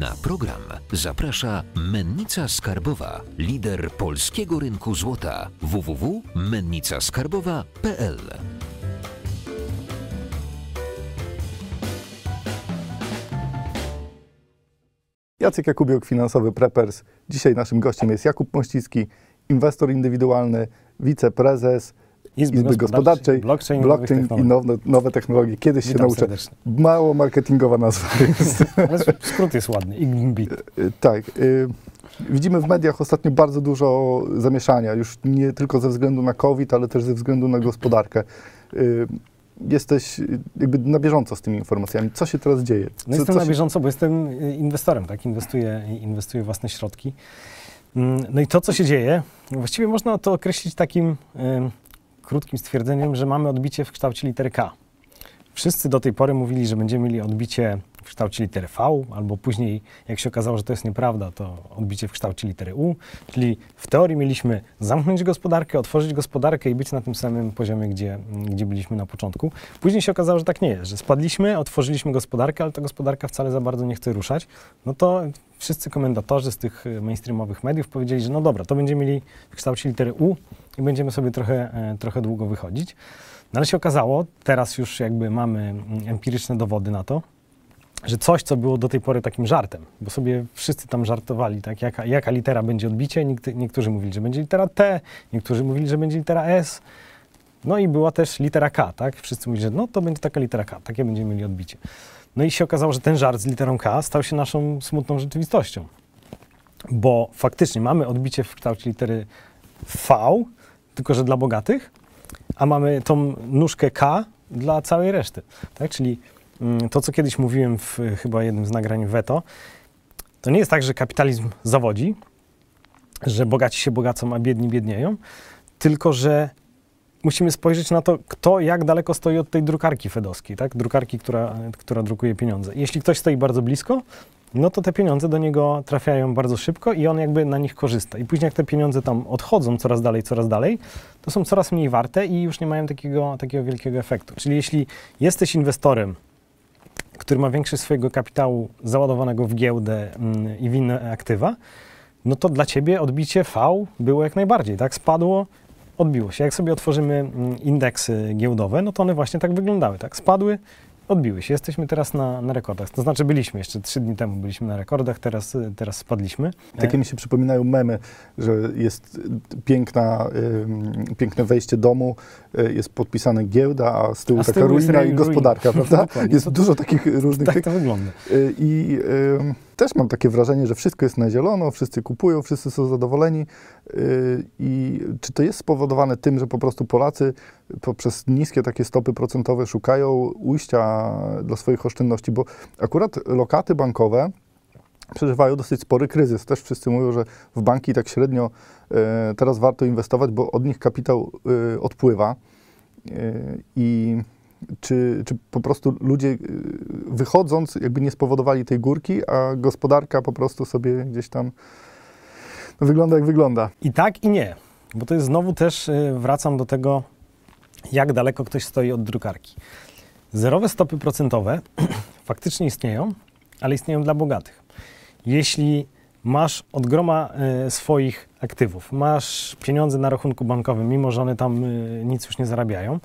Na program zaprasza Mennica Skarbowa, lider polskiego rynku złota www.mennicaskarbowa.pl. Jacek Jakubiok, finansowy Preppers. Dzisiaj naszym gościem jest Jakub Mościcki, inwestor indywidualny, wiceprezes Izby, Izby Gospodarczej, blockchain, blockchain i nowe, nowe technologie. Kiedyś się Witam nauczę. serdecznie. Mało marketingowa nazwa jest. Ale skrót jest ładny, Ignbit. Y, tak. y, Widzimy w mediach ostatnio bardzo dużo zamieszania, już nie tylko ze względu na COVID, ale też ze względu na gospodarkę. Y, Jesteś jakby na bieżąco z tymi informacjami. Co się teraz dzieje? No Co, jestem co na się- bieżąco, bo jestem inwestorem, tak? Inwestuję, inwestuję własne środki. Mm, No i to, co się dzieje, właściwie można to określić takim krótkim stwierdzeniem, że mamy odbicie w kształcie litery K. Wszyscy do tej pory mówili, że będziemy mieli odbicie kształcie litery V, albo później, jak się okazało, że to jest nieprawda, to odbicie w kształcie litery U. Czyli w teorii mieliśmy zamknąć gospodarkę, otworzyć gospodarkę i być na tym samym poziomie, gdzie, gdzie byliśmy na początku. Później się okazało, że tak nie jest, że spadliśmy, otworzyliśmy gospodarkę, ale ta gospodarka wcale za bardzo nie chce ruszać. No to wszyscy komentatorzy z tych y, mainstreamowych mediów powiedzieli, że no dobra, to będziemy mieli w kształcie litery U i będziemy sobie trochę, e, trochę długo wychodzić. No ale się okazało, teraz już jakby mamy mm, empiryczne dowody na to, że coś, co było do tej pory takim żartem, bo sobie wszyscy tam żartowali, tak, jaka, jaka litera będzie odbicie, niektórzy mówili, że będzie litera T, niektórzy mówili, że będzie litera S, no i była też litera K, tak, wszyscy mówili, że no to będzie taka litera K, takie będziemy mieli odbicie. No i się okazało, że ten żart z literą K stał się naszą smutną rzeczywistością, bo faktycznie mamy odbicie w kształcie litery V, tylko że dla bogatych, a mamy tą nóżkę K dla całej reszty. Tak? Czyli to, co kiedyś mówiłem w chyba jednym z nagrań Veto, to nie jest tak, że kapitalizm zawodzi, że bogaci się bogacą, a biedni biednieją, tylko że musimy spojrzeć na to, kto jak daleko stoi od tej drukarki fedowskiej, tak? drukarki, która, która drukuje pieniądze. Jeśli ktoś stoi bardzo blisko, no to te pieniądze do niego trafiają bardzo szybko i on jakby na nich korzysta. I później jak te pieniądze tam odchodzą coraz dalej, coraz dalej, to są coraz mniej warte i już nie mają takiego, takiego wielkiego efektu. Czyli jeśli jesteś inwestorem, który ma większość swojego kapitału załadowanego w giełdę mm, i w inne aktywa, no to dla ciebie odbicie V było jak najbardziej, tak? Spadło, odbiło się. Jak sobie otworzymy mm, indeksy giełdowe, no to one właśnie tak wyglądały, tak? Spadły, odbiły się. Jesteśmy teraz na, na rekordach. To znaczy byliśmy jeszcze trzy dni temu byliśmy na rekordach, teraz, y, teraz spadliśmy. Takie mi się przypominają memy, że jest piękna, ym, piękne wejście domu, y, jest podpisane giełda, a z tyłu A z taka tyłu jest ruina i ruin. gospodarka, prawda? Dokładnie. Jest To- dużo takich różnych Tak to wygląda. Y, I ym, też mam takie wrażenie, że wszystko jest na zielono, wszyscy kupują, wszyscy są zadowoleni. Y, I czy to jest spowodowane tym, że po prostu Polacy poprzez niskie takie stopy procentowe szukają ujścia dla swoich oszczędności? Bo akurat lokaty bankowe przeżywają dosyć spory kryzys. Też wszyscy mówią, że w banki tak średnio e, teraz warto inwestować, bo od nich kapitał e, odpływa. I czy, czy po prostu ludzie e, wychodząc jakby nie spowodowali tej górki, a gospodarka po prostu sobie gdzieś tam no, wygląda jak wygląda. I tak, i nie. Bo to jest znowu też, y, wracam do tego, jak daleko ktoś stoi od drukarki. Zerowe stopy procentowe faktycznie istnieją, ale istnieją dla bogatych. Jeśli masz od groma y, swoich aktywów, masz pieniądze na rachunku bankowym, mimo że one tam y, nic już nie zarabiają,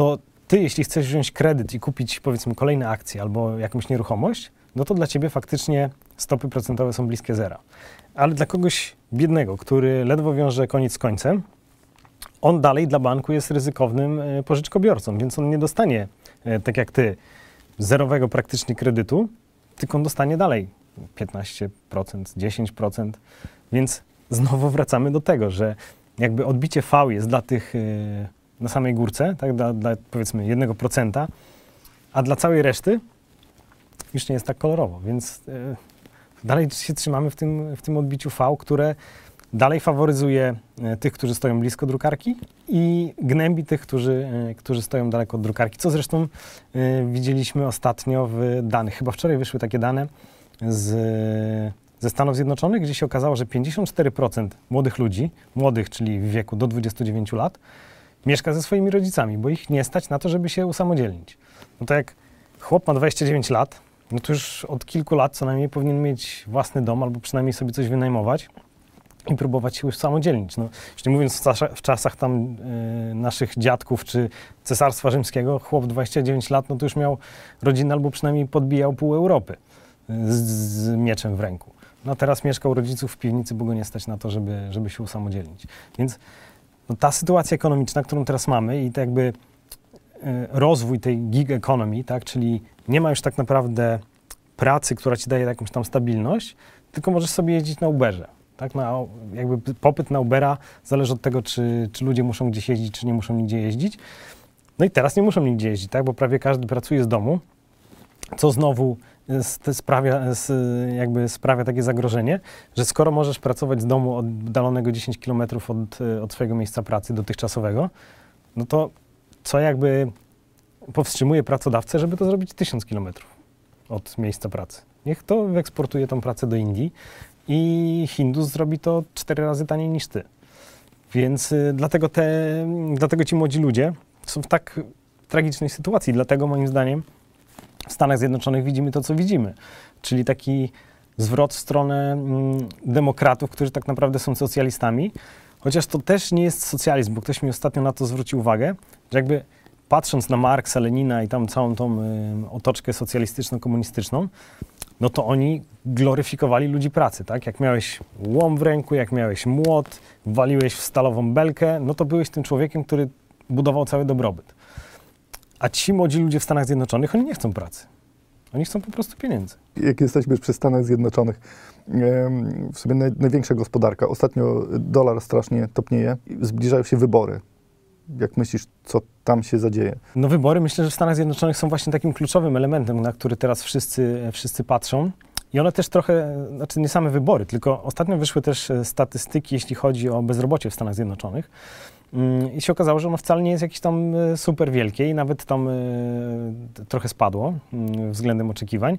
to ty, jeśli chcesz wziąć kredyt i kupić powiedzmy kolejne akcje albo jakąś nieruchomość, no to dla ciebie faktycznie stopy procentowe są bliskie zera. Ale dla kogoś biednego, który ledwo wiąże koniec z końcem, on dalej dla banku jest ryzykownym e, pożyczkobiorcą, więc on nie dostanie, e, tak jak ty, zerowego praktycznie kredytu, tylko on dostanie dalej 15%, 10%. Więc znowu wracamy do tego, że jakby odbicie V jest dla tych e, na samej górce, tak, dla, dla powiedzmy 1%, a dla całej reszty już nie jest tak kolorowo, więc e, dalej się trzymamy w tym, w tym odbiciu V, które dalej faworyzuje e, tych, którzy stoją blisko drukarki i gnębi tych, którzy, e, którzy stoją daleko od drukarki, co zresztą widzieliśmy ostatnio w danych. Chyba wczoraj wyszły takie dane z, ze Stanów Zjednoczonych, gdzie się okazało, że 54% młodych ludzi, młodych, czyli w wieku do 29 lat, mieszka ze swoimi rodzicami, bo ich nie stać na to, żeby się usamodzielnić. No to jak chłop ma 29 lat, no to już od kilku lat co najmniej powinien mieć własny dom albo przynajmniej sobie coś wynajmować i próbować się usamodzielnić. No, już nie mówiąc w, czasach, tam y, naszych dziadków czy Cesarstwa Rzymskiego, chłop 29 lat, no to już miał rodzinę albo przynajmniej podbijał pół Europy z, z mieczem w ręku. No teraz mieszkał rodziców w piwnicy, bo go nie stać na to, żeby, żeby się usamodzielnić. Więc no, ta sytuacja ekonomiczna, którą teraz mamy i to jakby y, rozwój tej gig economy, tak, czyli nie ma już tak naprawdę pracy, która ci daje jakąś tam stabilność, tylko możesz sobie jeździć na Uberze. Tak, na, jakby popyt na Ubera zależy od tego, czy, czy ludzie muszą gdzieś jeździć, czy nie muszą nigdzie jeździć. No i teraz nie muszą nigdzie jeździć, tak, bo prawie każdy pracuje z domu, co znowu sprawia, jakby sprawia takie zagrożenie, że skoro możesz pracować z domu oddalonego 10 km od, od swojego miejsca pracy dotychczasowego, no to co jakby powstrzymuje pracodawcę, żeby to zrobić 1000 km od miejsca pracy. Niech to wyeksportuje tą pracę do Indii i Hindus zrobi to cztery razy taniej niż ty. Więc y, dlatego, te, dlatego ci młodzi ludzie są w tak tragicznej sytuacji. Dlatego moim zdaniem w Stanach Zjednoczonych widzimy to, co widzimy. Czyli taki zwrot w stronę mm, demokratów, którzy tak naprawdę są socjalistami. Chociaż to też nie jest socjalizm, bo ktoś mi ostatnio na to zwrócił uwagę, że jakby patrząc na Marksa, Lenina i tam całą tą y, otoczkę socjalistyczno-komunistyczną, no to oni gloryfikowali ludzi pracy, tak? Jak miałeś łom w ręku, jak miałeś młot, waliłeś w stalową belkę, no to byłeś tym człowiekiem, który budował cały dobrobyt. A ci młodzi ludzie w Stanach Zjednoczonych, oni nie chcą pracy. Oni chcą po prostu pieniędzy. Jak jesteśmy przy Stanach Zjednoczonych, w sobie największa gospodarka. Ostatnio dolar strasznie topnieje. Zbliżają się wybory. Jak myślisz, co tam się zadzieje? No wybory myślę, że w Stanach Zjednoczonych są właśnie takim kluczowym elementem, na który teraz wszyscy, wszyscy patrzą. I one też trochę, znaczy nie same wybory, tylko ostatnio wyszły też e, statystyki, jeśli chodzi o bezrobocie w Stanach Zjednoczonych. Mm, I się okazało, że ono wcale nie jest jakieś tam e, super wielkie i nawet tam e, trochę spadło mm, względem oczekiwań.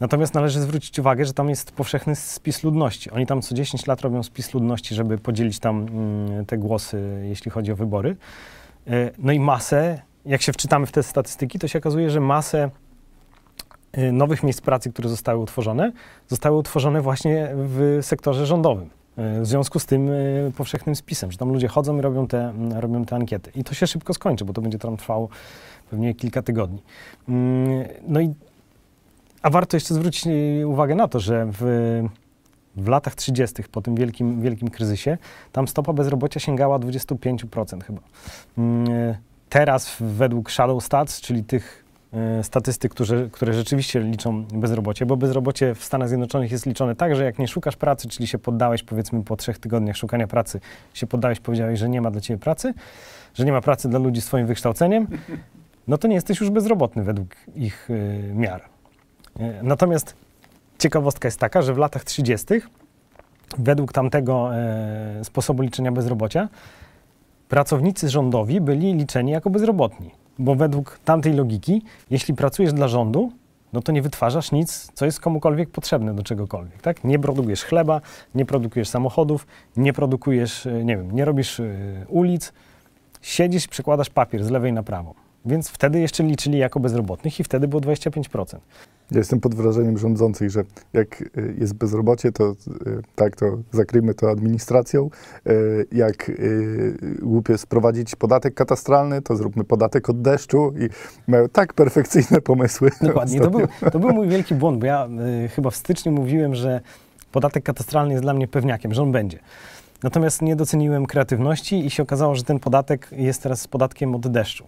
Natomiast należy zwrócić uwagę, że tam jest powszechny spis ludności. Oni tam co 10 lat robią spis ludności, żeby podzielić tam mm, te głosy, jeśli chodzi o wybory. E, no i masę, jak się wczytamy w te statystyki, to się okazuje, że masę nowych miejsc pracy, które zostały utworzone, zostały utworzone właśnie w sektorze rządowym. W związku z tym y, powszechnym spisem, że tam ludzie chodzą i robią te, robią te ankiety. I to się szybko skończy, bo to będzie tam trwało pewnie kilka tygodni. Mm, no i, a warto jeszcze zwrócić y, uwagę na to, że w, w latach 30. po tym wielkim, wielkim kryzysie, tam stopa bezrobocia sięgała 25% chyba. Mm, teraz według Shadow Stats, czyli tych E, statystyk, które, które rzeczywiście liczą bezrobocie, bo bezrobocie w Stanach Zjednoczonych jest liczone tak, że jak nie szukasz pracy, czyli się poddałeś powiedzmy po trzech tygodniach szukania pracy, się poddałeś, powiedziałeś, że nie ma dla ciebie pracy, że nie ma pracy dla ludzi z twoim wykształceniem, no to nie jesteś już bezrobotny według ich y, miar. Y, natomiast ciekawostka jest taka, że w latach 30. według tamtego y, sposobu liczenia bezrobocia pracownicy rządowi byli liczeni jako bezrobotni. Bo według tamtej logiki, jeśli pracujesz dla rządu, no to nie wytwarzasz nic, co jest komukolwiek potrzebne do czegokolwiek, tak? Nie produkujesz chleba, nie produkujesz samochodów, nie produkujesz, e, nie wiem, nie robisz y, ulic, siedzisz przekładasz papier z lewej na prawą. Więc wtedy jeszcze liczyli jako bezrobotnych i wtedy było 25%. Ja jestem pod wrażeniem rządzących, że jak y, jest bezrobocie, to y, tak, to zakryjmy to administracją. Y, jak głupie sprowadzić podatek katastralny, to zróbmy podatek od deszczu i mają tak perfekcyjne pomysły. Dokładnie, to był, to był mój wielki błąd, bo ja chyba w styczniu mówiłem, że podatek katastralny jest dla mnie pewniakiem, że on będzie. Natomiast nie doceniłem kreatywności i się okazało, że ten podatek jest teraz podatkiem od deszczu.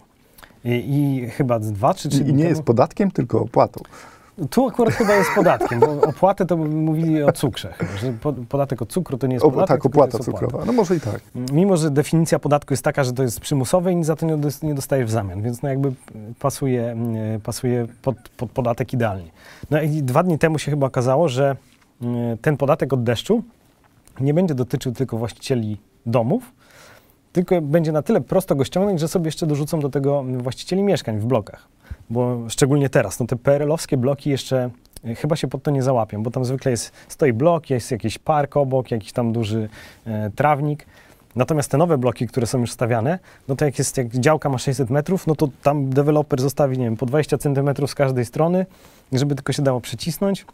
I, i chyba dwa czy trzy I nie temu... jest podatkiem, tylko opłatą. Tu akurat chyba jest podatkiem, bo opłatę to mówili o cukrze, chyba, że podatek od cukru to nie jest podatek, Tak, opłata cukrowa, no może i tak. Mimo, że definicja podatku jest taka, że to jest przymusowe i nic za to nie dostajesz w zamian, więc no jakby pasuje, pasuje pod, pod podatek idealnie. No i dwa dni temu się chyba okazało, że ten podatek od deszczu nie będzie dotyczył tylko właścicieli domów, tylko będzie na tyle prosto go ściągnąć, że sobie jeszcze dorzucą do tego właścicieli mieszkań w blokach. Bo szczególnie teraz, no te PRL-owskie bloki jeszcze e, chyba się pod to nie załapią, bo tam zwykle jest, stoi blok, jest jakiś park obok, jakiś tam duży e, trawnik Natomiast te nowe bloki, które są już stawiane, no to jak jest, jak działka ma 600 metrów, no to tam deweloper zostawi, nie wiem, po 20 centymetrów z każdej strony, żeby tylko się dało przycisnąć,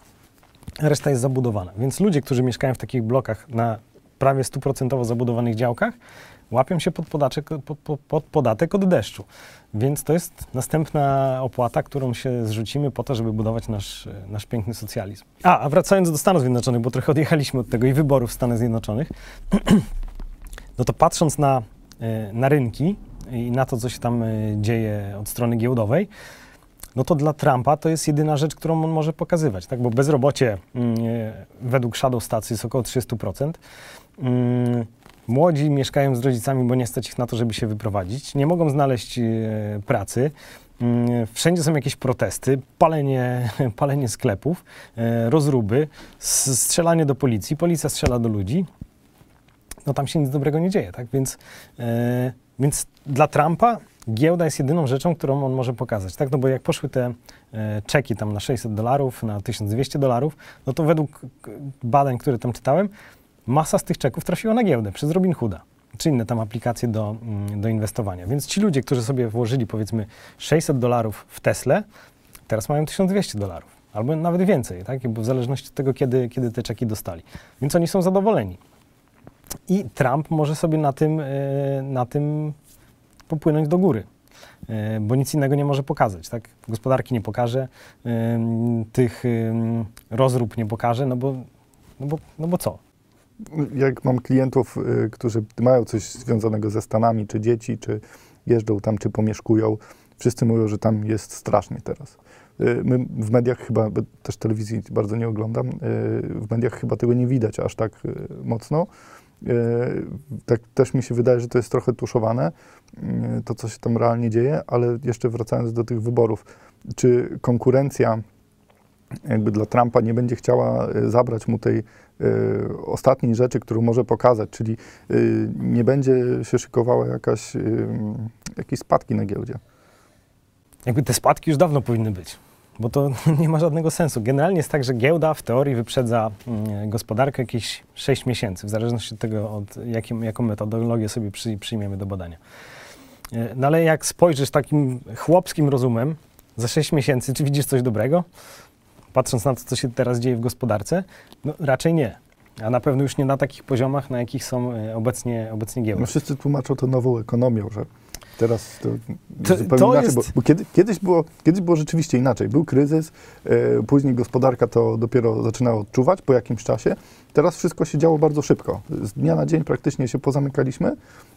a reszta jest zabudowana. Więc ludzie, którzy mieszkają w takich blokach na prawie stuprocentowo zabudowanych działkach, łapią się pod, podatek, pod, pod podatek od deszczu. Więc to jest następna opłata, którą się zrzucimy po to, żeby budować nasz, nasz piękny socjalizm. A, a wracając do Stanów Zjednoczonych, bo trochę odjechaliśmy od tego i wyborów w Stanach Zjednoczonych, no to patrząc na, e, na rynki i na to, co się tam e, dzieje od strony giełdowej, no to dla Trumpa to jest jedyna rzecz, którą on może pokazywać, tak? Bo bezrobocie e, według Shadow Stacji jest około 300%. Mm, młodzi mieszkają z rodzicami, bo nie stać ich na to, żeby się wyprowadzić. Nie mogą znaleźć pracy. Mm, wszędzie są jakieś protesty, palenie, palenie sklepów, rozruby, strzelanie do policji. Policja strzela do ludzi no tam się nic dobrego nie dzieje, tak? Więc, e, więc dla Trumpa giełda jest jedyną rzeczą, którą on może pokazać, tak? No bo jak poszły te e, czeki tam na 600 dolarów, na 1200 dolarów, no to według badań, które tam czytałem, masa z tych czeków trafiła na giełdę przez Robin Hooda czy inne tam aplikacje do, mm, do inwestowania. Więc ci ludzie, którzy sobie włożyli powiedzmy 600 dolarów w Tesla, teraz mają 1200 dolarów. Albo nawet więcej, tak? Bo w zależności od tego, kiedy, kiedy te czeki dostali. Więc oni są zadowoleni. I Trump może sobie na tym, e, na tym popłynąć do góry, e, bo nic innego nie może pokazać. Tak? Gospodarki nie pokaże, tych rozrób nie pokaże, no bo, no bo, no bo co? Jak mam klientów, którzy mają coś związanego ze Stanami, czy dzieci, czy jeżdżą tam, czy pomieszkują, wszyscy mówią, że tam jest strasznie teraz. My w mediach chyba, też telewizji bardzo nie oglądam, w mediach chyba tego nie widać aż tak mocno. Tak też mi się wydaje, że to jest trochę tuszowane, to co się tam realnie dzieje, ale jeszcze wracając do tych wyborów, czy konkurencja jakby dla Trumpa nie będzie chciała e, zabrać mu tej ostatniej rzeczy, którą może pokazać, czyli nie będzie się szykowała jakaś, jakieś spadki na giełdzie? Jakby te spadki już dawno powinny być bo to nie ma żadnego sensu. Generalnie jest tak, że giełda w teorii wyprzedza mm, gospodarkę jakieś 6 miesięcy, w zależności od tego, od jakim, jaką metodologię sobie przy, przyjmiemy do badania. No ale jak spojrzysz takim chłopskim rozumem za 6 miesięcy, czy widzisz coś dobrego? Patrząc na to, co się teraz dzieje w gospodarce, no raczej nie. A na pewno już nie na takich poziomach, na jakich są e, obecnie, obecnie giełdy. No wszyscy tłumaczą to nową ekonomią, że Teraz to, to zupełnie to inaczej, jest... bo, kiedy, kiedyś, było, kiedyś było rzeczywiście inaczej. Był kryzys, e, później gospodarka to dopiero zaczynała odczuwać po jakimś czasie. Teraz wszystko się działo bardzo szybko. Z dnia na dzień praktycznie się pozamykaliśmy.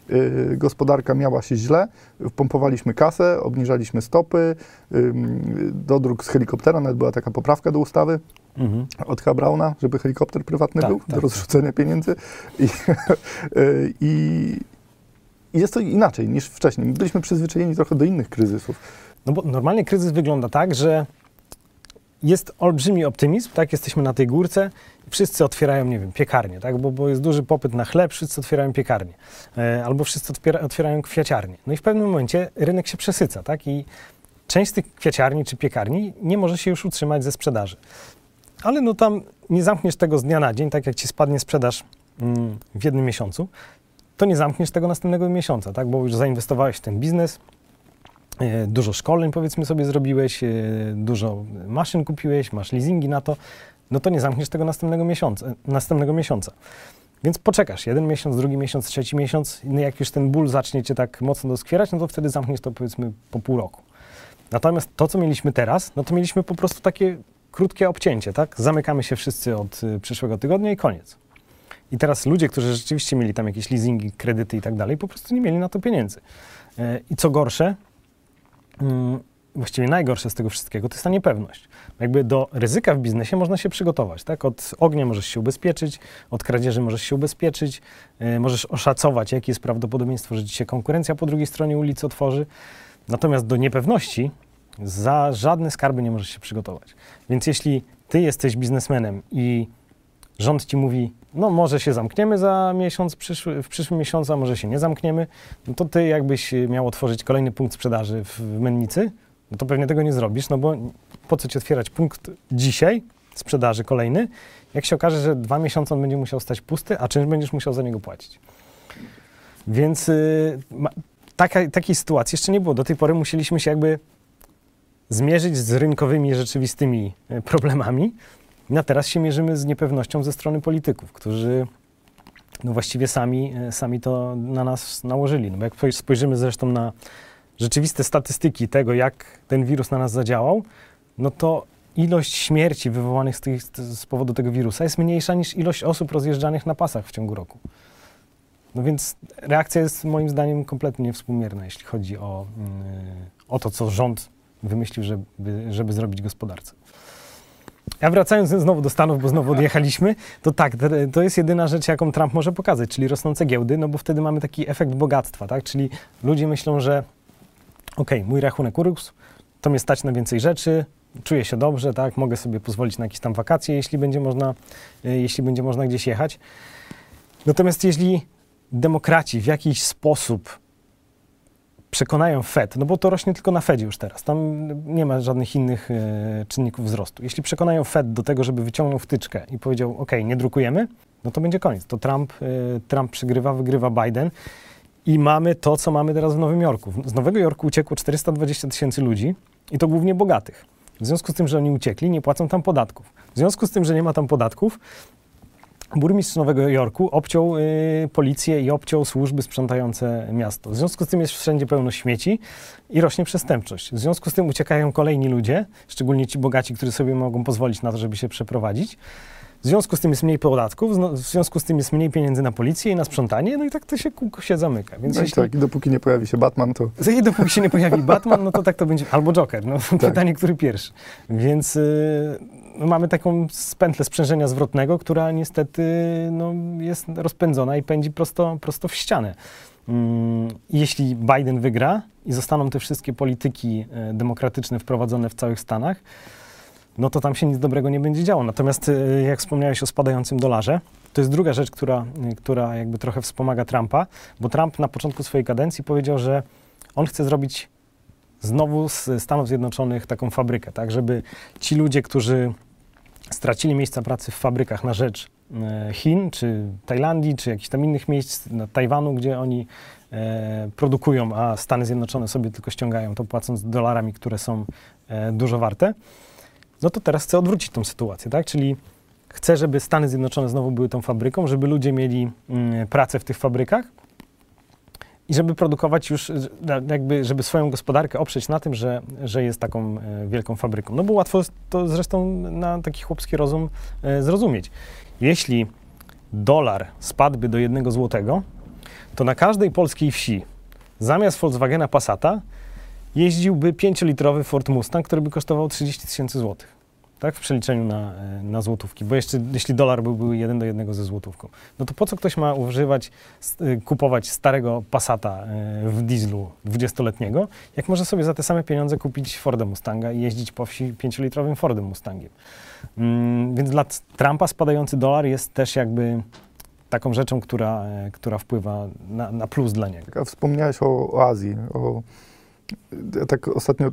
E, gospodarka miała się źle, pompowaliśmy kasę, obniżaliśmy stopy, e, dodruk z helikoptera, nawet była taka poprawka do ustawy. Mhm. Od. Brauna, żeby helikopter prywatny tak, był tak, do rozrzucenia pieniędzy. I, i i jest to inaczej niż wcześniej. Byliśmy przyzwyczajeni trochę do innych kryzysów. No bo normalnie kryzys wygląda tak, że jest olbrzymi optymizm, tak, jesteśmy na tej górce, wszyscy otwierają, nie wiem, piekarnie, tak, bo, bo jest duży popyt na chleb, wszyscy otwierają piekarnie, e, albo wszyscy otwiera, otwierają kwiaciarnie. No i w pewnym momencie rynek się przesyca, tak, i część z tych kwiaciarni czy piekarni nie może się już utrzymać ze sprzedaży. Ale no tam nie zamkniesz tego z dnia na dzień, tak jak ci spadnie sprzedaż mm, w jednym miesiącu, to nie zamkniesz tego następnego miesiąca, tak? Bo już zainwestowałeś w ten biznes, e, dużo szkoleń powiedzmy sobie zrobiłeś, e, dużo maszyn kupiłeś, masz leasingi na to, no to nie zamkniesz tego następnego miesiąca. Następnego miesiąca. Więc poczekasz jeden miesiąc, drugi miesiąc, trzeci miesiąc, no jak już ten ból zacznie cię tak mocno doskwierać, no to wtedy zamkniesz to powiedzmy po pół roku. Natomiast to, co mieliśmy teraz, no to mieliśmy po prostu takie krótkie obcięcie, tak? Zamykamy się wszyscy od y, przyszłego tygodnia i koniec. I teraz ludzie, którzy rzeczywiście mieli tam jakieś leasingi, kredyty i tak dalej, po prostu nie mieli na to pieniędzy. E, I co gorsze, mm, właściwie najgorsze z tego wszystkiego, to jest ta niepewność. Jakby do ryzyka w biznesie można się przygotować, tak? Od ognia możesz się ubezpieczyć, od kradzieży możesz się ubezpieczyć, e, możesz oszacować, jakie jest prawdopodobieństwo, że ci się konkurencja po drugiej stronie ulicy otworzy. Natomiast do niepewności za żadne skarby nie możesz się przygotować. Więc jeśli ty jesteś biznesmenem i rząd ci mówi, no może się zamkniemy za miesiąc, przyszły, w przyszłym miesiącu, a może się nie zamkniemy, no to ty jakbyś miał otworzyć kolejny punkt sprzedaży w, Mennicy, no to pewnie tego nie zrobisz, no bo po co ci otwierać punkt dzisiaj sprzedaży kolejny, jak się okaże, że dwa miesiące on będzie musiał stać pusty, a czymś będziesz musiał za niego płacić. Więc y, ma, taka, takiej sytuacji jeszcze nie było. Do tej pory musieliśmy się jakby zmierzyć z rynkowymi, rzeczywistymi y, problemami. No teraz się mierzymy z niepewnością ze strony polityków, którzy no właściwie sami, y, sami to na nas nałożyli. No bo jak spojrzymy zresztą na rzeczywiste statystyki tego, jak ten wirus na nas zadziałał, no to ilość śmierci wywołanych z, tych, z powodu tego wirusa jest mniejsza niż ilość osób rozjeżdżanych na pasach w ciągu roku. No więc reakcja jest moim zdaniem kompletnie niewspółmierna, jeśli chodzi o, yy, o to, co rząd wymyślił, żeby, żeby zrobić gospodarce. A wracając znowu do Stanów, bo znowu odjechaliśmy, to tak, to jest jedyna rzecz, jaką Trump może pokazać, czyli rosnące giełdy, no bo wtedy mamy taki efekt bogactwa, tak? Czyli ludzie myślą, że okej, okay, mój rachunek urósł, to mnie stać na więcej rzeczy, czuję się dobrze, tak, mogę sobie pozwolić na jakieś tam wakacje, jeśli będzie można, e, jeśli będzie można gdzieś jechać. Natomiast jeśli demokraci w jakiś sposób przekonają Fed, no bo to rośnie tylko na Fedzie już teraz, tam nie ma żadnych innych e, czynników wzrostu. Jeśli przekonają Fed do tego, żeby wyciągnął wtyczkę i powiedział, ok, nie drukujemy, no to będzie koniec. To Trump, e, Trump przegrywa, wygrywa Biden i mamy to, co mamy teraz w Nowym Jorku. Z Nowego Jorku uciekło 420 tysięcy ludzi i to głównie bogatych. W związku z tym, że oni uciekli, nie płacą tam podatków. W związku z tym, że nie ma tam podatków, burmistrz Nowego Jorku obciął y, policję i obciął służby sprzątające miasto. W związku z tym jest wszędzie pełno śmieci i rośnie przestępczość. W związku z tym uciekają kolejni ludzie, szczególnie ci bogaci, którzy sobie mogą pozwolić na to, żeby się przeprowadzić. W związku z tym jest mniej podatków, w związku z tym jest mniej pieniędzy na policję i na sprzątanie, no i tak to się kółko się zamyka. Więc no jeśli... tak, i dopóki nie pojawi się Batman, to... I dopóki się nie pojawi Batman, no to tak to będzie, albo Joker, no tak. pytanie, który pierwszy. Więc y, mamy taką pętlę sprzężenia zwrotnego, która niestety no, jest rozpędzona i pędzi prosto, prosto w ścianę. Mm, jeśli Biden wygra i zostaną te wszystkie polityki e, demokratyczne wprowadzone w całych Stanach, no to tam się nic dobrego nie będzie działo. Natomiast e, jak wspomniałeś o spadającym dolarze, to jest druga rzecz, która, e, która jakby trochę wspomaga Trumpa, bo Trump na początku swojej kadencji powiedział, że on chce zrobić znowu z Stanów Zjednoczonych taką fabrykę, tak, żeby ci ludzie, którzy stracili miejsca pracy w fabrykach na rzecz e, Chin, czy Tajlandii, czy jakichś tam innych miejsc, na Tajwanu, gdzie oni e, produkują, a Stany Zjednoczone sobie tylko ściągają to płacąc dolarami, które są e, dużo warte, no to teraz chce odwrócić tą sytuację, tak? Czyli chce, żeby Stany Zjednoczone znowu były tą fabryką, żeby ludzie mieli mm, pracę w tych fabrykach, i żeby produkować już, jakby, żeby swoją gospodarkę oprzeć na tym, że, że jest taką e, wielką fabryką. No bo łatwo to zresztą na taki chłopski rozum e, zrozumieć. Jeśli dolar spadłby do jednego złotego, to na każdej polskiej wsi zamiast Volkswagena Passata jeździłby 5-litrowy Ford Mustang, który by kosztował 30 tysięcy złotych tak, w przeliczeniu na, e, na złotówki. Bo jeszcze, jeśli dolar byłby jeden do jednego ze złotówką, no to po co ktoś ma używać, e, kupować starego Passata e, w dieslu 20-letniego, jak może sobie za te same pieniądze kupić Forda Mustanga i jeździć po wsi 5-litrowym Fordem Mustangiem. Mm, więc dla Trumpa spadający dolar jest też jakby taką rzeczą, która, która wpływa na, na plus dla niego. Wspomniałeś o, o Azji, o, ja tak ostatnio y,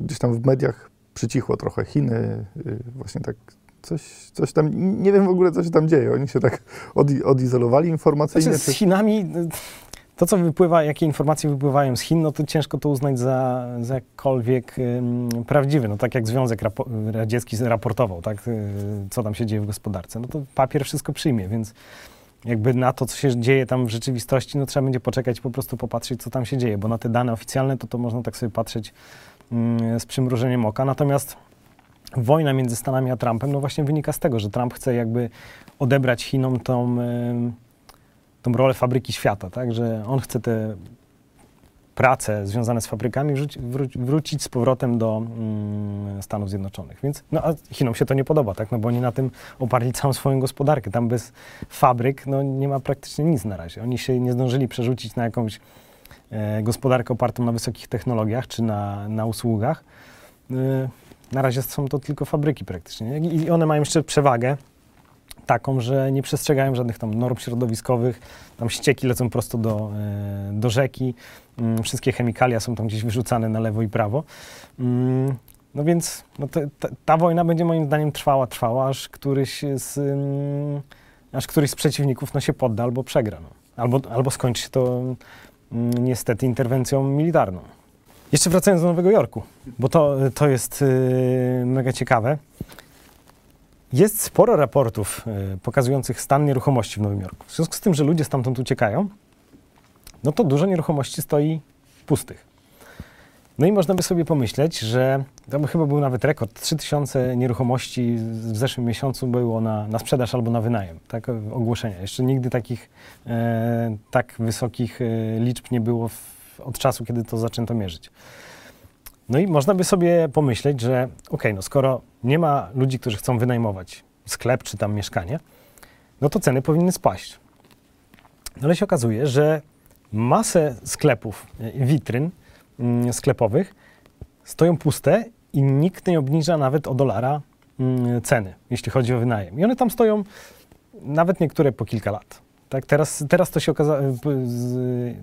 gdzieś tam w mediach przycichło trochę. Chiny, y, właśnie tak coś, coś tam, nie wiem w ogóle, co się tam dzieje. Oni się tak od, odizolowali informacyjnie. Znaczy, z Chinami, to co wypływa, jakie informacje wypływają z Chin, no to ciężko to uznać za, za jakkolwiek um, prawdziwe. No tak jak Związek Rapo Radziecki raportował, tak, y, co tam się dzieje w gospodarce, no to papier wszystko przyjmie, więc jakby na to, co się dzieje tam w rzeczywistości, no trzeba będzie poczekać, po prostu popatrzeć, co tam się dzieje, bo na te dane oficjalne, to to można tak sobie patrzeć z przymrużeniem oka. Natomiast wojna między Stanami a Trumpem no właśnie wynika z tego, że Trump chce jakby odebrać Chinom tą, tą rolę fabryki świata, tak? że on chce te prace związane z fabrykami wrzuci, wrócić z powrotem do mm, Stanów Zjednoczonych. Więc no, a Chinom się to nie podoba, tak? no bo oni na tym oparli całą swoją gospodarkę. Tam bez fabryk no, nie ma praktycznie nic na razie. Oni się nie zdążyli przerzucić na jakąś gospodarkę opartą na wysokich technologiach czy na, na usługach. E, na razie są to tylko fabryki praktycznie. I one mają jeszcze przewagę taką, że nie przestrzegają żadnych tam norm środowiskowych, tam ścieki lecą prosto do, e, do rzeki, mm, wszystkie chemikalia są tam gdzieś wyrzucane na lewo i prawo. Mm, no więc no to, ta, ta, wojna będzie moim zdaniem trwała, trwała, aż któryś z, mm, aż któryś z przeciwników no, się podda albo przegra. No. albo, albo skończy się to niestety interwencją militarną. Jeszcze wracając do Nowego Jorku, bo to, to jest yy, mega ciekawe. Jest sporo raportów yy, pokazujących stan nieruchomości w Nowym Jorku. W związku z tym, że ludzie stamtąd uciekają, no to dużo nieruchomości stoi pustych. No i można by sobie pomyśleć, że by chyba był nawet rekord. 3000 nieruchomości w zeszłym miesiącu było na, na sprzedaż albo na wynajem. Tak, ogłoszenia. Jeszcze nigdy takich e, tak wysokich e, liczb nie było w, od czasu, kiedy to zaczęto mierzyć. No i można by sobie pomyśleć, że ok, no skoro nie ma ludzi, którzy chcą wynajmować sklep czy tam mieszkanie, no to ceny powinny spaść. No ale się okazuje, że masę sklepów, e, witryn mm, sklepowych stoją puste i nikt nie obniża nawet o dolara mm, ceny, jeśli chodzi o wynajem. I one tam stoją nawet niektóre po kilka lat. Tak, teraz, teraz to się okazało,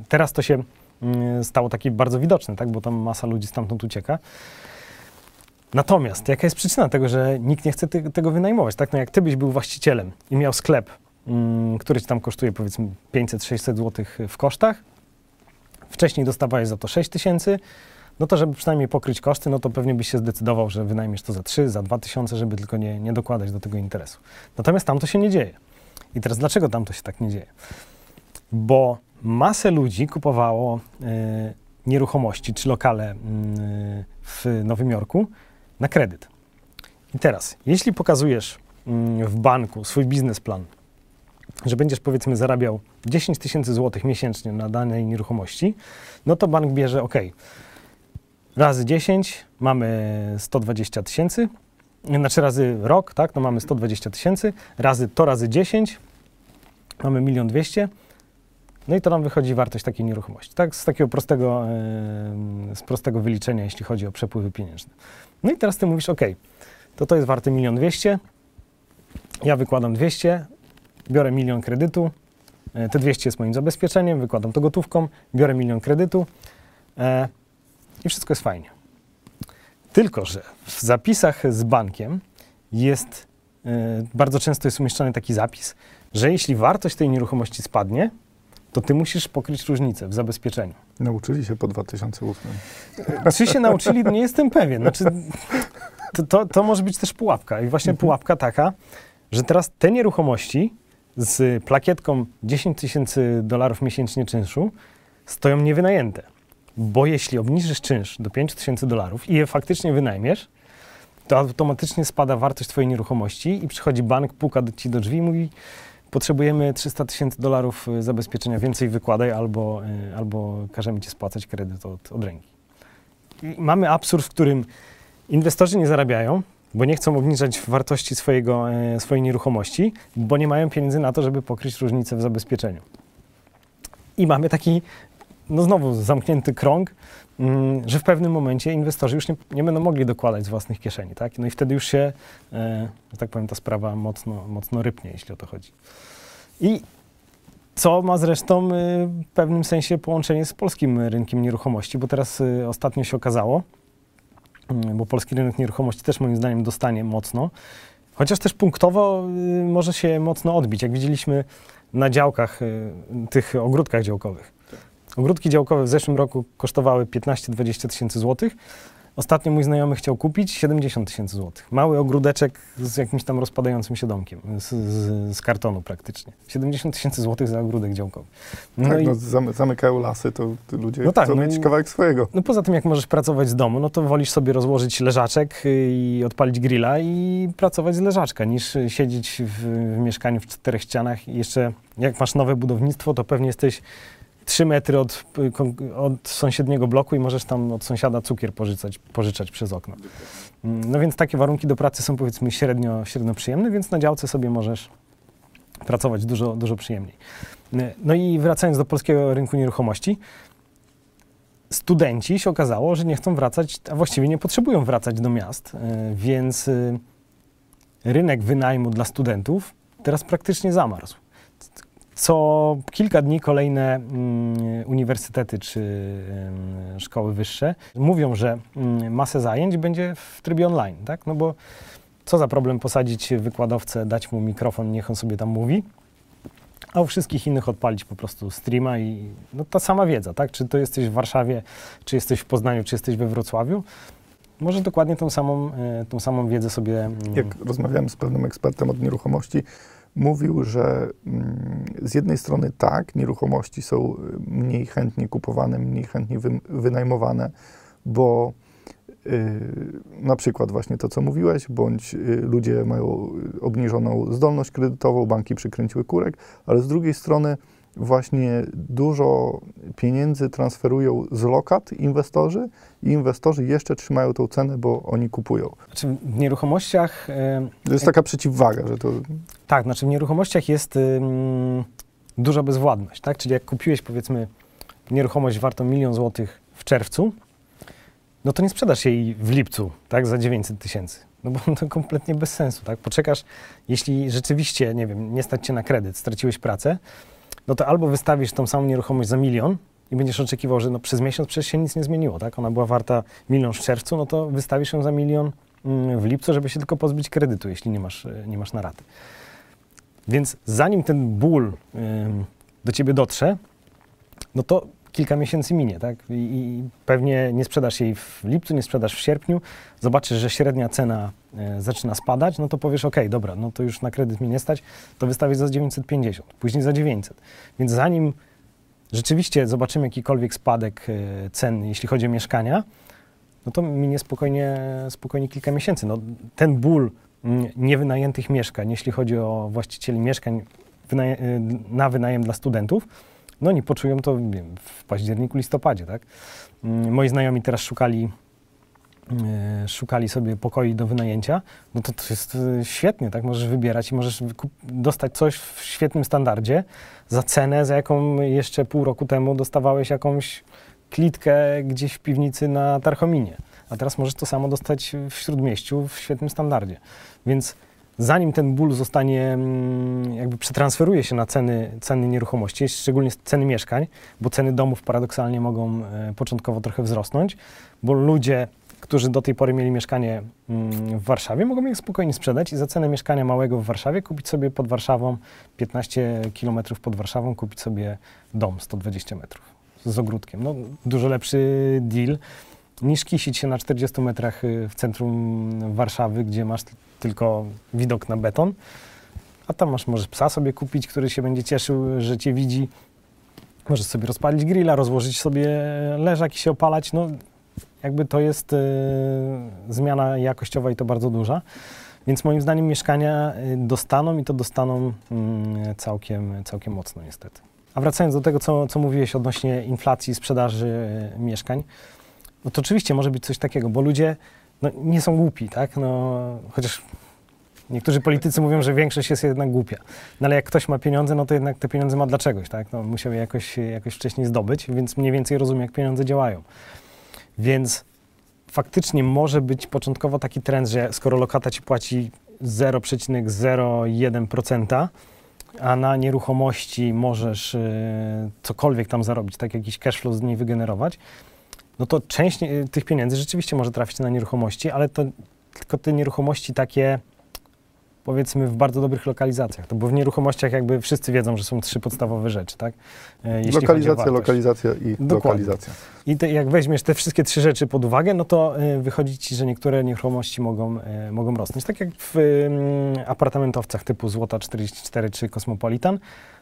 teraz to się mm, stało takie bardzo widoczne, tak, bo tam masa ludzi stamtąd ucieka. Natomiast jaka jest przyczyna tego, że nikt nie chce tego wynajmować? Tak, no jak ty byś był właścicielem i miał sklep, mm, który ci tam kosztuje powiedzmy 500-600 zł w kosztach, wcześniej dostawałeś za to 6 tysięcy, no to żeby przynajmniej pokryć koszty, no to pewnie byś się zdecydował, że wynajmiesz to za 3, za 2 tysiące, żeby tylko nie, nie dokładać do tego interesu. Natomiast tam to się nie dzieje. I teraz dlaczego tam to się tak nie dzieje? Bo masę ludzi kupowało y, nieruchomości czy lokale y, w Nowym Jorku na kredyt. I teraz, jeśli pokazujesz y, w banku swój biznesplan, że będziesz powiedzmy zarabiał 10 tysięcy złotych miesięcznie na danej nieruchomości, no to bank bierze, ok, razy 10 mamy 120 tysięcy, znaczy razy rok, tak, no mamy 120 tysięcy, razy to razy 10 mamy 1 200 no i to nam wychodzi wartość takiej nieruchomości. Tak, z takiego prostego, z prostego wyliczenia, jeśli chodzi o przepływy pieniężne. No i teraz ty mówisz, ok, to to jest warte 1 200 ja wykładam 200, biorę milion kredytu, e, te 200 jest moim zabezpieczeniem, wykładam to gotówką, biorę milion kredytu, e, i wszystko jest fajnie. Tylko, że w zapisach z bankiem jest, yy, bardzo często jest umieszczony taki zapis, że jeśli wartość tej nieruchomości spadnie, to ty musisz pokryć różnicę w zabezpieczeniu. Nauczyli się po 2008. Czy się nauczyli? Nie jestem pewien. Znaczy, to, to, to może być też pułapka. I właśnie mhm. pułapka taka, że teraz te nieruchomości z plakietką 10 tysięcy dolarów miesięcznie czynszu stoją niewynajęte. Bo jeśli obniżysz czynsz do 5000 dolarów i je faktycznie wynajmiesz, to automatycznie spada wartość twojej nieruchomości i przychodzi bank, puka ci do drzwi i mówi potrzebujemy 300 tysięcy dolarów y, zabezpieczenia, więcej wykładaj albo, y, albo każemy ci spłacać kredyt od, od ręki. I mamy absurd, w którym inwestorzy nie zarabiają, bo nie chcą obniżać wartości swojego, y, swojej nieruchomości, bo nie mają pieniędzy na to, żeby pokryć różnicę w zabezpieczeniu. I mamy taki no znowu zamknięty krąg, mm, że w pewnym momencie inwestorzy już nie, nie, będą mogli dokładać z własnych kieszeni, tak? No i wtedy już się, e, że tak powiem, ta sprawa mocno, mocno rypnie, jeśli o to chodzi. I co ma zresztą e, w pewnym sensie połączenie z polskim rynkiem nieruchomości, bo teraz e, ostatnio się okazało, mm, bo polski rynek nieruchomości też moim zdaniem dostanie mocno, chociaż też punktowo może się mocno odbić, jak widzieliśmy na działkach, tych ogródkach działkowych. Ogródki działkowe w zeszłym roku kosztowały 15-20 tysięcy złotych. Ostatnio mój znajomy chciał kupić 70 tysięcy złotych. Mały ogródeczek z jakimś tam rozpadającym się domkiem, z, z, z kartonu praktycznie. 70 tysięcy złotych za ogródek działkowy. No tak, i, no, zamykają lasy, to ludzie no tak, chcą no, mieć kawałek swojego. No poza tym, jak możesz pracować z domu, no to wolisz sobie rozłożyć leżaczek i odpalić grilla i pracować z leżaczka, niż siedzieć w, w mieszkaniu w czterech ścianach i jeszcze jak masz nowe budownictwo, to pewnie jesteś 3 metry od, od sąsiedniego bloku i możesz tam od sąsiada cukier pożyczać, pożyczać przez okno. No więc takie warunki do pracy są powiedzmy średnio, średnio przyjemne, więc na działce sobie możesz pracować dużo, dużo przyjemniej. No i wracając do polskiego rynku nieruchomości, studenci się okazało, że nie chcą wracać, a właściwie nie potrzebują wracać do miast, e, więc e, rynek wynajmu dla studentów teraz praktycznie zamarzł co kilka dni kolejne mm, uniwersytety czy szkoły wyższe mówią, że mm, masę zajęć będzie w trybie online, tak? No bo co za problem posadzić wykładowcę, dać mu mikrofon, niech on sobie tam mówi, a u wszystkich innych odpalić po prostu streama i no, ta sama wiedza, tak? Czy to jesteś w Warszawie, czy jesteś w Poznaniu, czy jesteś we Wrocławiu, może dokładnie tą samą, e, tą samą wiedzę sobie... mm, Jak rozmawiałem z pewnym ekspertem od nieruchomości, mówił, że mm, z jednej strony tak, nieruchomości są y, mniej chętnie kupowane, mniej chętnie wy, wynajmowane, bo y, na przykład właśnie to, co mówiłeś, bądź y, ludzie mają obniżoną zdolność kredytową, banki przykręciły kurek, ale z drugiej strony właśnie dużo pieniędzy transferują z lokat inwestorzy i inwestorzy jeszcze trzymają tą cenę, bo oni kupują. Znaczy w nieruchomościach... e, To jest taka przeciwwaga, że to Tak, znaczy w nieruchomościach jest duża bezwładność, tak? Czyli jak kupiłeś powiedzmy nieruchomość wartą milion złotych w czerwcu, no to nie sprzedasz jej w lipcu, tak, za 900 tysięcy. No bo to kompletnie bez sensu, tak? Poczekasz, jeśli rzeczywiście, nie wiem, nie stać cię na kredyt, straciłeś pracę, no to albo wystawisz tą samą nieruchomość za milion i będziesz oczekiwał, że no przez miesiąc przecież się nic nie zmieniło, tak? Ona była warta milion w czerwcu, no to wystawisz ją za milion mm, w lipcu, żeby się tylko pozbyć kredytu, jeśli nie masz, e, nie masz na raty. Więc zanim ten ból do ciebie dotrze, no to kilka miesięcy minie, tak? I, I pewnie nie sprzedasz jej w lipcu, nie sprzedasz w sierpniu, zobaczysz, że średnia cena e, zaczyna spadać, no to powiesz, ok, dobra, no to już na kredyt mi nie stać, to wystawię za 950, później za 900. Więc zanim rzeczywiście zobaczymy jakikolwiek spadek e, cen, jeśli chodzi o mieszkania, no to minie spokojnie, spokojnie kilka miesięcy. No, ten ból mm, niewynajętych mieszkań, jeśli chodzi o właścicieli mieszkań y, na wynajem dla studentów, no oni poczują to wiem, w październiku, listopadzie, tak? Mm, Moi znajomi teraz szukali, y, szukali sobie pokoi do wynajęcia, no to to jest y, świetnie, tak? Możesz wybierać i możesz dostać coś w świetnym standardzie za cenę, za jaką jeszcze pół roku temu dostawałeś jakąś klitkę gdzieś w piwnicy na Tarchominie. A teraz możesz to samo dostać w Śródmieściu w świetnym standardzie. Więc zanim ten ból zostanie, mm, jakby przetransferuje się na ceny, ceny nieruchomości, szczególnie ceny mieszkań, bo ceny domów paradoksalnie mogą e, początkowo trochę wzrosnąć, bo ludzie, którzy do tej pory mieli mieszkanie mm, w Warszawie, mogą je spokojnie sprzedać i za cenę mieszkania małego w Warszawie kupić sobie pod Warszawą, 15 km pod Warszawą, kupić sobie dom 120 metrów z ogródkiem. No, dużo lepszy deal niż kisić się na 40 metrach y, w centrum Warszawy, gdzie masz tylko widok na beton, a tam masz, możesz psa sobie kupić, który się będzie cieszył, że cię widzi. Możesz sobie rozpalić grilla, rozłożyć sobie leżak i się opalać. No, jakby to jest y, zmiana jakościowa i to bardzo duża. Więc moim zdaniem mieszkania y, dostaną i to dostaną mm, całkiem, całkiem mocno niestety. A wracając do tego, co, co mówiłeś odnośnie inflacji sprzedaży y, mieszkań, no to oczywiście może być coś takiego, bo ludzie no, nie są głupi, tak? No, chociaż niektórzy politycy mówią, że większość jest jednak głupia. No ale jak ktoś ma pieniądze, no to jednak te pieniądze ma dla czegoś, tak? No, musiał je jakoś, jakoś wcześniej zdobyć, więc mniej więcej rozumie, jak pieniądze działają. Więc faktycznie może być początkowo taki trend, że skoro lokata ci płaci 0,01%, a na nieruchomości możesz y, cokolwiek tam zarobić, tak jakiś cashflow z niej wygenerować, no to część y, tych pieniędzy rzeczywiście może trafić na nieruchomości, ale to tylko te nieruchomości takie powiedzmy w bardzo dobrych lokalizacjach. To bo w nieruchomościach jakby wszyscy wiedzą, że są trzy podstawowe rzeczy, tak? E, jeśli lokalizacja, lokalizacja i Dokładnie. lokalizacja. I te, jak weźmiesz te wszystkie trzy rzeczy pod uwagę, no to y, wychodzi ci, że niektóre nieruchomości mogą, mogą rosnąć. Tak jak w y, apartamentowcach typu Złota 44 czy Cosmopolitan,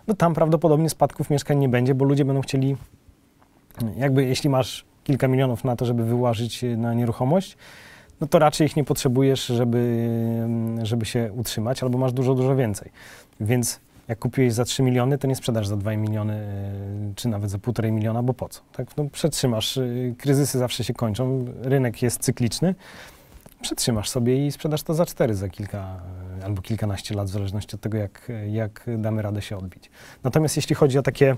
no tam prawdopodobnie spadków mieszkań nie będzie, bo ludzie będą chcieli, jakby jeśli masz kilka milionów na to, żeby wyłożyć y, na nieruchomość, no to raczej ich nie potrzebujesz, żeby, y, żeby się utrzymać, albo masz dużo, dużo więcej. Więc jak kupiłeś za 3 miliony, to nie sprzedasz za 2 miliony, y, czy nawet za 1,5 miliona, bo po co? Tak? No, przetrzymasz, y, kryzysy zawsze się kończą, rynek jest cykliczny, przetrzymasz sobie i sprzedasz to za 4 za kilka albo kilkanaście lat, w zależności od tego, jak, jak damy radę się odbić. Natomiast jeśli chodzi o takie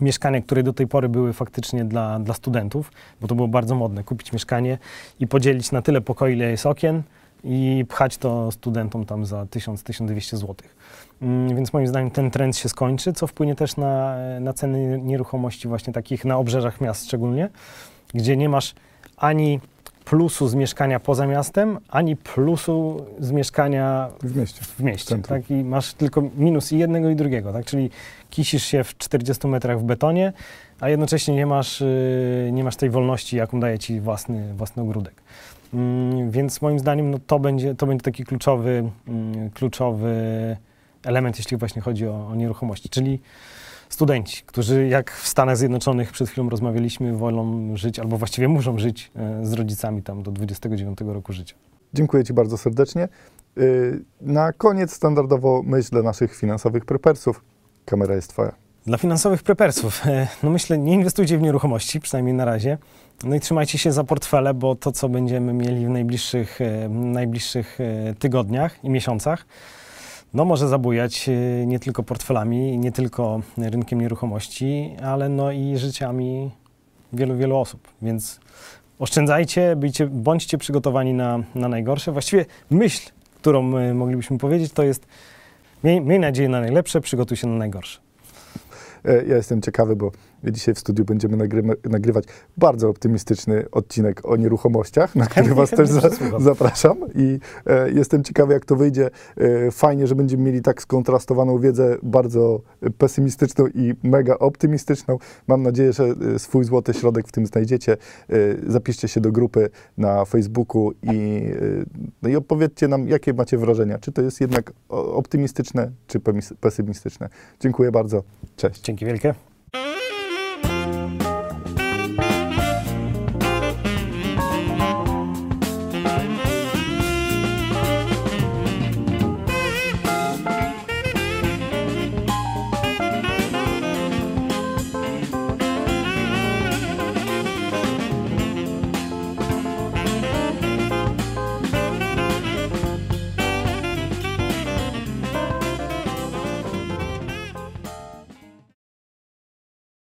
mieszkania, które do tej pory były faktycznie dla, dla studentów, bo to było bardzo modne, kupić mieszkanie i podzielić na tyle pokoi, ile jest okien i pchać to studentom tam za 1000-1200 zł. Mm, Więc moim zdaniem ten trend się skończy, co wpłynie też na, na ceny nieruchomości właśnie takich na obrzeżach miast szczególnie, gdzie nie masz ani plusu z mieszkania poza miastem, ani plusu z mieszkania W mieście. w mieście. Centrum. Tak? I masz tylko minus i jednego i drugiego. Tak? Czyli kisisz się w 40 metrach w betonie, a jednocześnie nie masz, yy, nie masz tej wolności, jaką daje ci własny, własny ogródek. Mm, więc moim zdaniem no, to, będzie, to będzie taki kluczowy, mm, kluczowy element, jeśli właśnie chodzi o, o nieruchomości. Czyli studenci, którzy jak w Stanach Zjednoczonych przed chwilą rozmawialiśmy, wolą żyć, albo właściwie muszą żyć e, z rodzicami tam do 29 roku życia. Dziękuję Ci bardzo serdecznie. Y, Na koniec standardowo myśl dla naszych finansowych prepersów. Kamera jest Twoja. Dla finansowych prepersów, e, no myślę, nie inwestujcie w nieruchomości, przynajmniej na razie. No i trzymajcie się za portfele, bo to, co będziemy mieli w najbliższych, e, najbliższych e, tygodniach i miesiącach, no może zabujać e, nie tylko portfelami, nie tylko rynkiem nieruchomości, ale no i życiami wielu, wielu osób. Więc oszczędzajcie, byjcie, bądźcie przygotowani na, na najgorsze. Właściwie myśl, którą e, moglibyśmy powiedzieć, to jest miej, miej nadzieję na najlepsze, przygotuj się na najgorsze. E, Ja jestem ciekawy, bo dzisiaj w studiu będziemy nagryma- nagrywać bardzo optymistyczny odcinek o nieruchomościach, na który Was też za, zapraszam i e, jestem ciekawy, jak to wyjdzie. E, fajnie, że będziemy mieli tak skontrastowaną wiedzę, bardzo pesymistyczną i mega optymistyczną. Mam nadzieję, że e, swój złoty środek w tym znajdziecie. E, zapiszcie się do grupy na Facebooku i, e, no i opowiedzcie nam, jakie macie wrażenia. Czy to jest jednak optymistyczne, czy pesymistyczne. Dziękuję bardzo. Cześć. Dzięki wielkie.